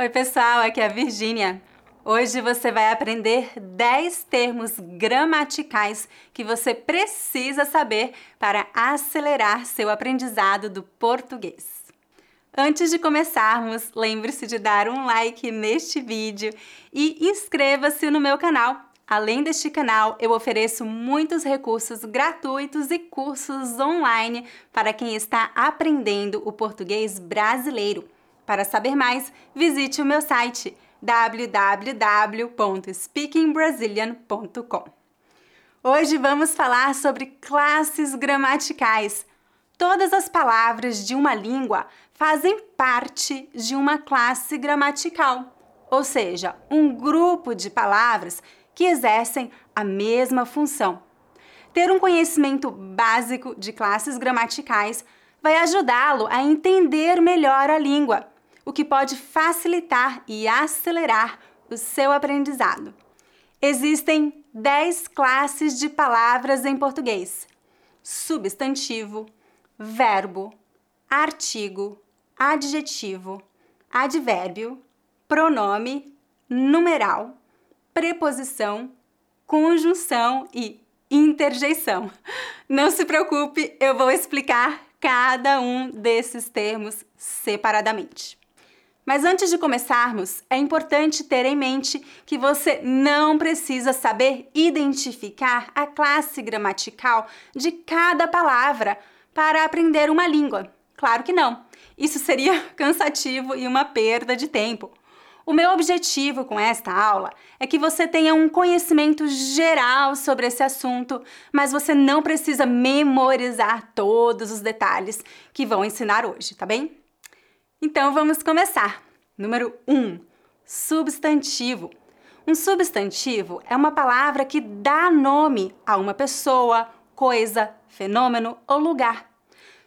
Oi, pessoal, aqui é a Virgínia. Hoje você vai aprender 10 termos gramaticais que você precisa saber para acelerar seu aprendizado do português. Antes de começarmos, lembre-se de dar um like neste vídeo e inscreva-se no meu canal. Além deste canal, eu ofereço muitos recursos gratuitos e cursos online para quem está aprendendo o português brasileiro. Para saber mais, visite o meu site www.speakingbrasilian.com. Hoje vamos falar sobre classes gramaticais. Todas as palavras de uma língua fazem parte de uma classe gramatical, ou seja, um grupo de palavras que exercem a mesma função. Ter um conhecimento básico de classes gramaticais vai ajudá-lo a entender melhor a língua o que pode facilitar e acelerar o seu aprendizado. Existem 10 classes de palavras em português: substantivo, verbo, artigo, adjetivo, advérbio, pronome, numeral, preposição, conjunção e interjeição. Não se preocupe, eu vou explicar cada um desses termos separadamente. Mas antes de começarmos, é importante ter em mente que você não precisa saber identificar a classe gramatical de cada palavra para aprender uma língua. Claro que não. Isso seria cansativo e uma perda de tempo. O meu objetivo com esta aula é que você tenha um conhecimento geral sobre esse assunto, mas você não precisa memorizar todos os detalhes que vão ensinar hoje, tá bem? Então vamos começar. Número 1. Um, substantivo. Um substantivo é uma palavra que dá nome a uma pessoa, coisa, fenômeno ou lugar.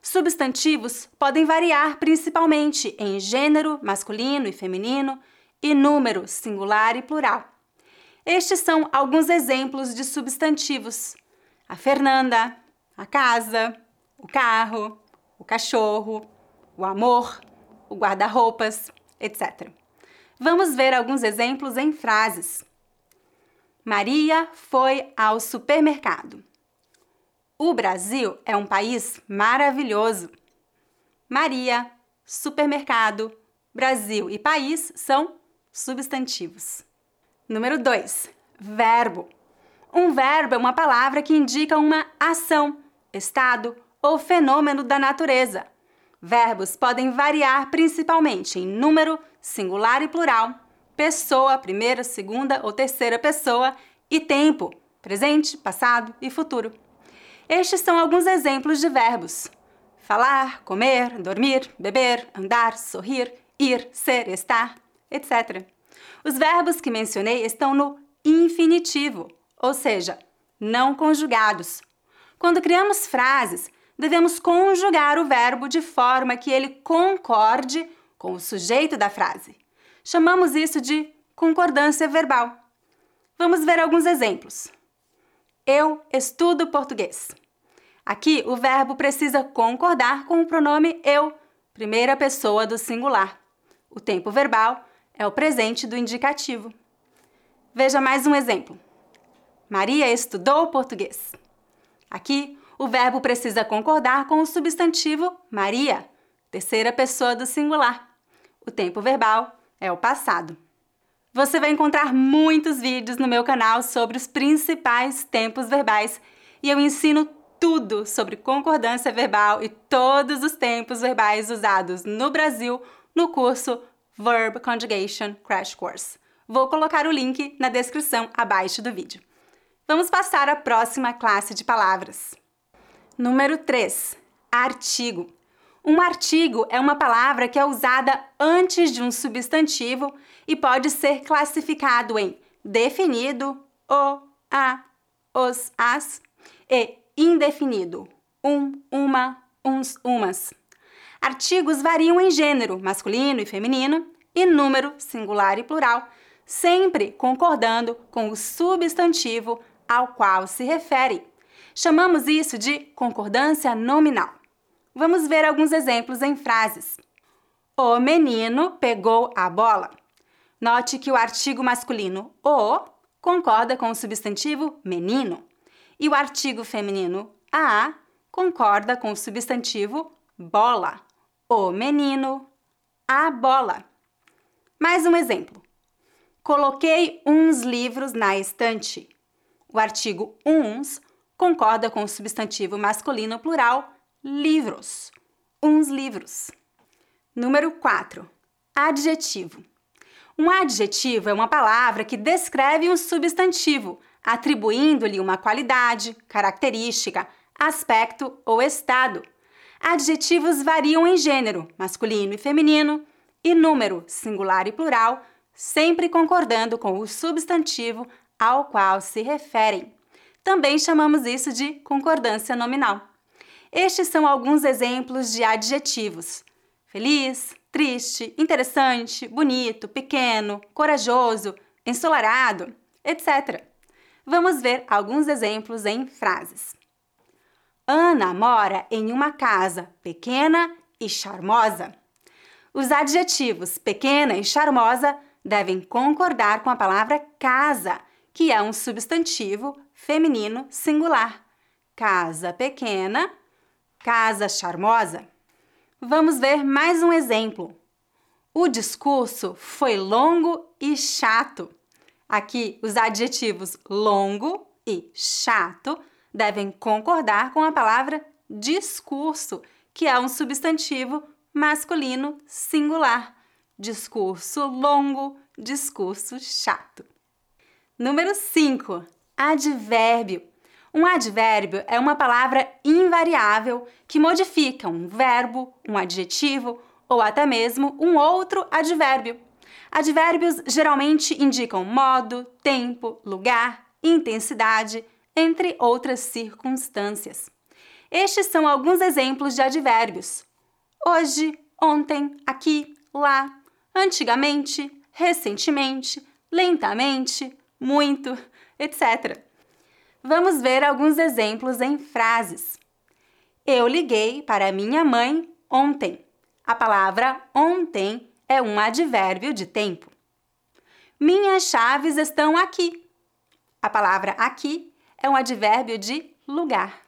Substantivos podem variar principalmente em gênero, masculino e feminino, e número, singular e plural. Estes são alguns exemplos de substantivos: a Fernanda, a casa, o carro, o cachorro, o amor, o guarda-roupas, etc. Vamos ver alguns exemplos em frases. Maria foi ao supermercado. O Brasil é um país maravilhoso. Maria, supermercado, Brasil e país são substantivos. Número 2. Verbo. Um verbo é uma palavra que indica uma ação, estado ou fenômeno da natureza. Verbos podem variar principalmente em número, singular e plural, pessoa, primeira, segunda ou terceira pessoa e tempo, presente, passado e futuro. Estes são alguns exemplos de verbos: falar, comer, dormir, beber, andar, sorrir, ir, ser, estar, etc. Os verbos que mencionei estão no infinitivo, ou seja, não conjugados. Quando criamos frases, devemos conjugar o verbo de forma que ele concorde com o sujeito da frase. Chamamos isso de concordância verbal. Vamos ver alguns exemplos. Eu estudo português. Aqui o verbo precisa concordar com o pronome eu, primeira pessoa do singular. O tempo verbal é o presente do indicativo. Veja mais um exemplo. Maria estudou português. Aqui o verbo precisa concordar com o substantivo Maria, terceira pessoa do singular. O tempo verbal é o passado. Você vai encontrar muitos vídeos no meu canal sobre os principais tempos verbais e eu ensino tudo sobre concordância verbal e todos os tempos verbais usados no Brasil no curso Verb Conjugation Crash Course. Vou colocar o link na descrição abaixo do vídeo. Vamos passar à próxima classe de palavras. Número 3. Artigo. Um artigo é uma palavra que é usada antes de um substantivo e pode ser classificado em definido, o, a, os, as e indefinido, um, uma, uns, umas. Artigos variam em gênero, masculino e feminino, e número, singular e plural, sempre concordando com o substantivo ao qual se refere. Chamamos isso de concordância nominal. Vamos ver alguns exemplos em frases. O menino pegou a bola. Note que o artigo masculino o concorda com o substantivo menino e o artigo feminino a concorda com o substantivo bola. O menino, a bola. Mais um exemplo. Coloquei uns livros na estante. O artigo uns concorda com o substantivo masculino plural livros. Uns livros. Número 4. Adjetivo. Um adjetivo é uma palavra que descreve um substantivo, atribuindo-lhe uma qualidade, característica, aspecto ou estado. Adjetivos variam em gênero, masculino e feminino, e número, singular e plural, sempre concordando com o substantivo ao qual se referem. Também chamamos isso de concordância nominal. Estes são alguns exemplos de adjetivos: feliz, triste, interessante, bonito, pequeno, corajoso, ensolarado, etc. Vamos ver alguns exemplos em frases. Ana mora em uma casa pequena e charmosa. Os adjetivos pequena e charmosa devem concordar com a palavra casa, que é um substantivo feminino singular. Casa pequena, casa charmosa. Vamos ver mais um exemplo. O discurso foi longo e chato. Aqui, os adjetivos longo e chato devem concordar com a palavra discurso, que é um substantivo masculino singular. Discurso longo, discurso chato. Número 5. Advérbio. Um advérbio é uma palavra invariável que modifica um verbo, um adjetivo ou até mesmo um outro advérbio. Advérbios geralmente indicam modo, tempo, lugar, intensidade, entre outras circunstâncias. Estes são alguns exemplos de advérbios: hoje, ontem, aqui, lá, antigamente, recentemente, lentamente, muito, etc. Vamos ver alguns exemplos em frases. Eu liguei para minha mãe ontem. A palavra ontem é um advérbio de tempo. Minhas chaves estão aqui. A palavra aqui é um advérbio de lugar.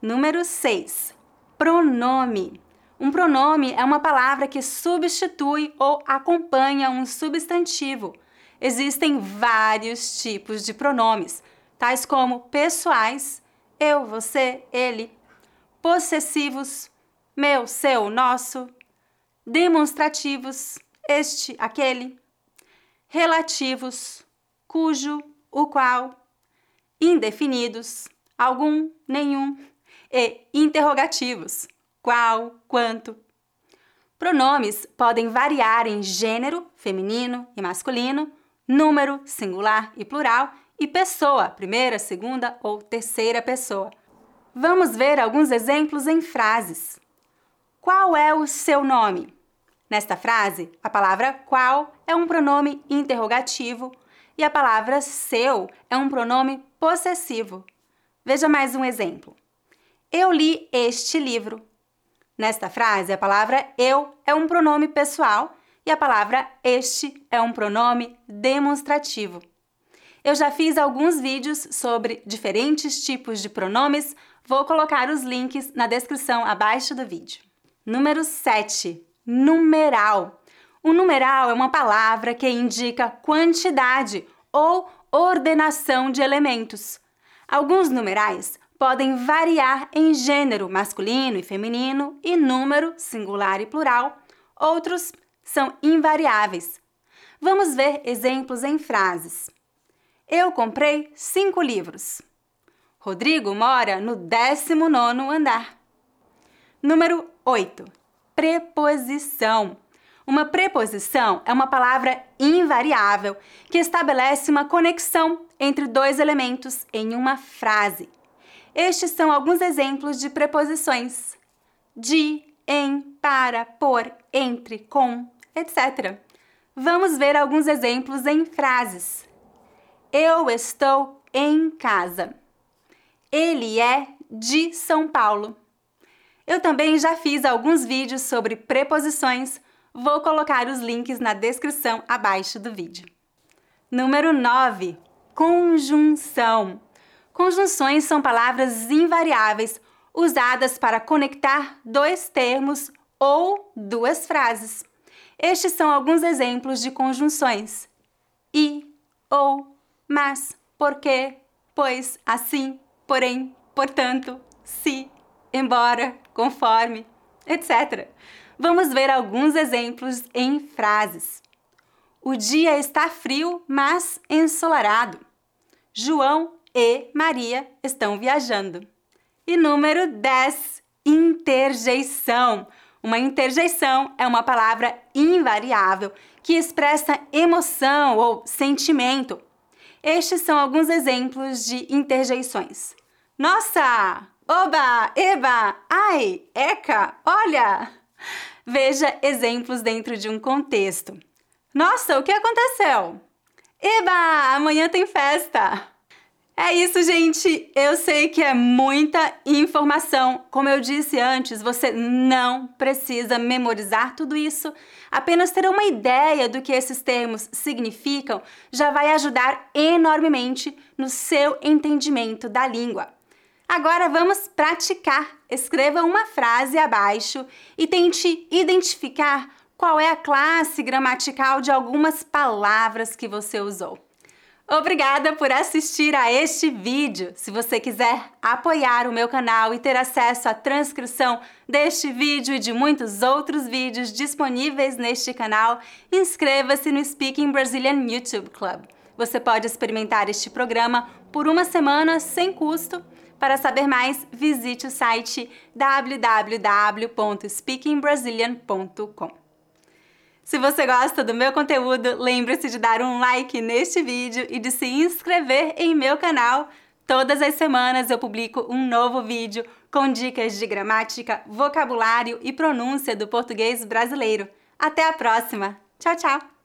Número 6. Pronome. Um pronome é uma palavra que substitui ou acompanha um substantivo. Existem vários tipos de pronomes tais como pessoais, eu, você, ele, possessivos, meu, seu, nosso, demonstrativos, este, aquele, relativos, cujo, o qual, indefinidos, algum, nenhum, e interrogativos, qual, quanto. Pronomes podem variar em gênero, feminino e masculino, número, singular e plural, e pessoa, primeira, segunda ou terceira pessoa. Vamos ver alguns exemplos em frases. Qual é o seu nome? Nesta frase, a palavra qual é um pronome interrogativo e a palavra seu é um pronome possessivo. Veja mais um exemplo. Eu li este livro. Nesta frase, a palavra eu é um pronome pessoal e a palavra este é um pronome demonstrativo. Eu já fiz alguns vídeos sobre diferentes tipos de pronomes, vou colocar os links na descrição abaixo do vídeo. Número 7. Numeral. O numeral é uma palavra que indica quantidade ou ordenação de elementos. Alguns numerais podem variar em gênero masculino e feminino e número singular e plural. Outros são invariáveis. Vamos ver exemplos em frases. Eu comprei cinco livros. Rodrigo mora no 19 andar. Número 8. Preposição. Uma preposição é uma palavra invariável que estabelece uma conexão entre dois elementos em uma frase. Estes são alguns exemplos de preposições: de, em, para, por, entre, com, etc. Vamos ver alguns exemplos em frases. Eu estou em casa. Ele é de São Paulo. Eu também já fiz alguns vídeos sobre preposições. Vou colocar os links na descrição abaixo do vídeo. Número 9. Conjunção. Conjunções são palavras invariáveis usadas para conectar dois termos ou duas frases. Estes são alguns exemplos de conjunções: e, ou, mas, porque, pois, assim, porém, portanto, se, embora, conforme, etc. Vamos ver alguns exemplos em frases. O dia está frio, mas ensolarado. João e Maria estão viajando. E número 10, interjeição. Uma interjeição é uma palavra invariável que expressa emoção ou sentimento. Estes são alguns exemplos de interjeições. Nossa! Oba! Eba! Ai! Eca! Olha! Veja exemplos dentro de um contexto. Nossa, o que aconteceu? Eba! Amanhã tem festa! É isso, gente. Eu sei que é muita informação. Como eu disse antes, você não precisa memorizar tudo isso. Apenas ter uma ideia do que esses termos significam já vai ajudar enormemente no seu entendimento da língua. Agora vamos praticar. Escreva uma frase abaixo e tente identificar qual é a classe gramatical de algumas palavras que você usou. Obrigada por assistir a este vídeo. Se você quiser apoiar o meu canal e ter acesso à transcrição deste vídeo e de muitos outros vídeos disponíveis neste canal, inscreva-se no Speaking Brazilian YouTube Club. Você pode experimentar este programa por uma semana sem custo. Para saber mais, visite o site www.speakingbrasilian.com. Se você gosta do meu conteúdo, lembre-se de dar um like neste vídeo e de se inscrever em meu canal. Todas as semanas eu publico um novo vídeo com dicas de gramática, vocabulário e pronúncia do português brasileiro. Até a próxima! Tchau, tchau!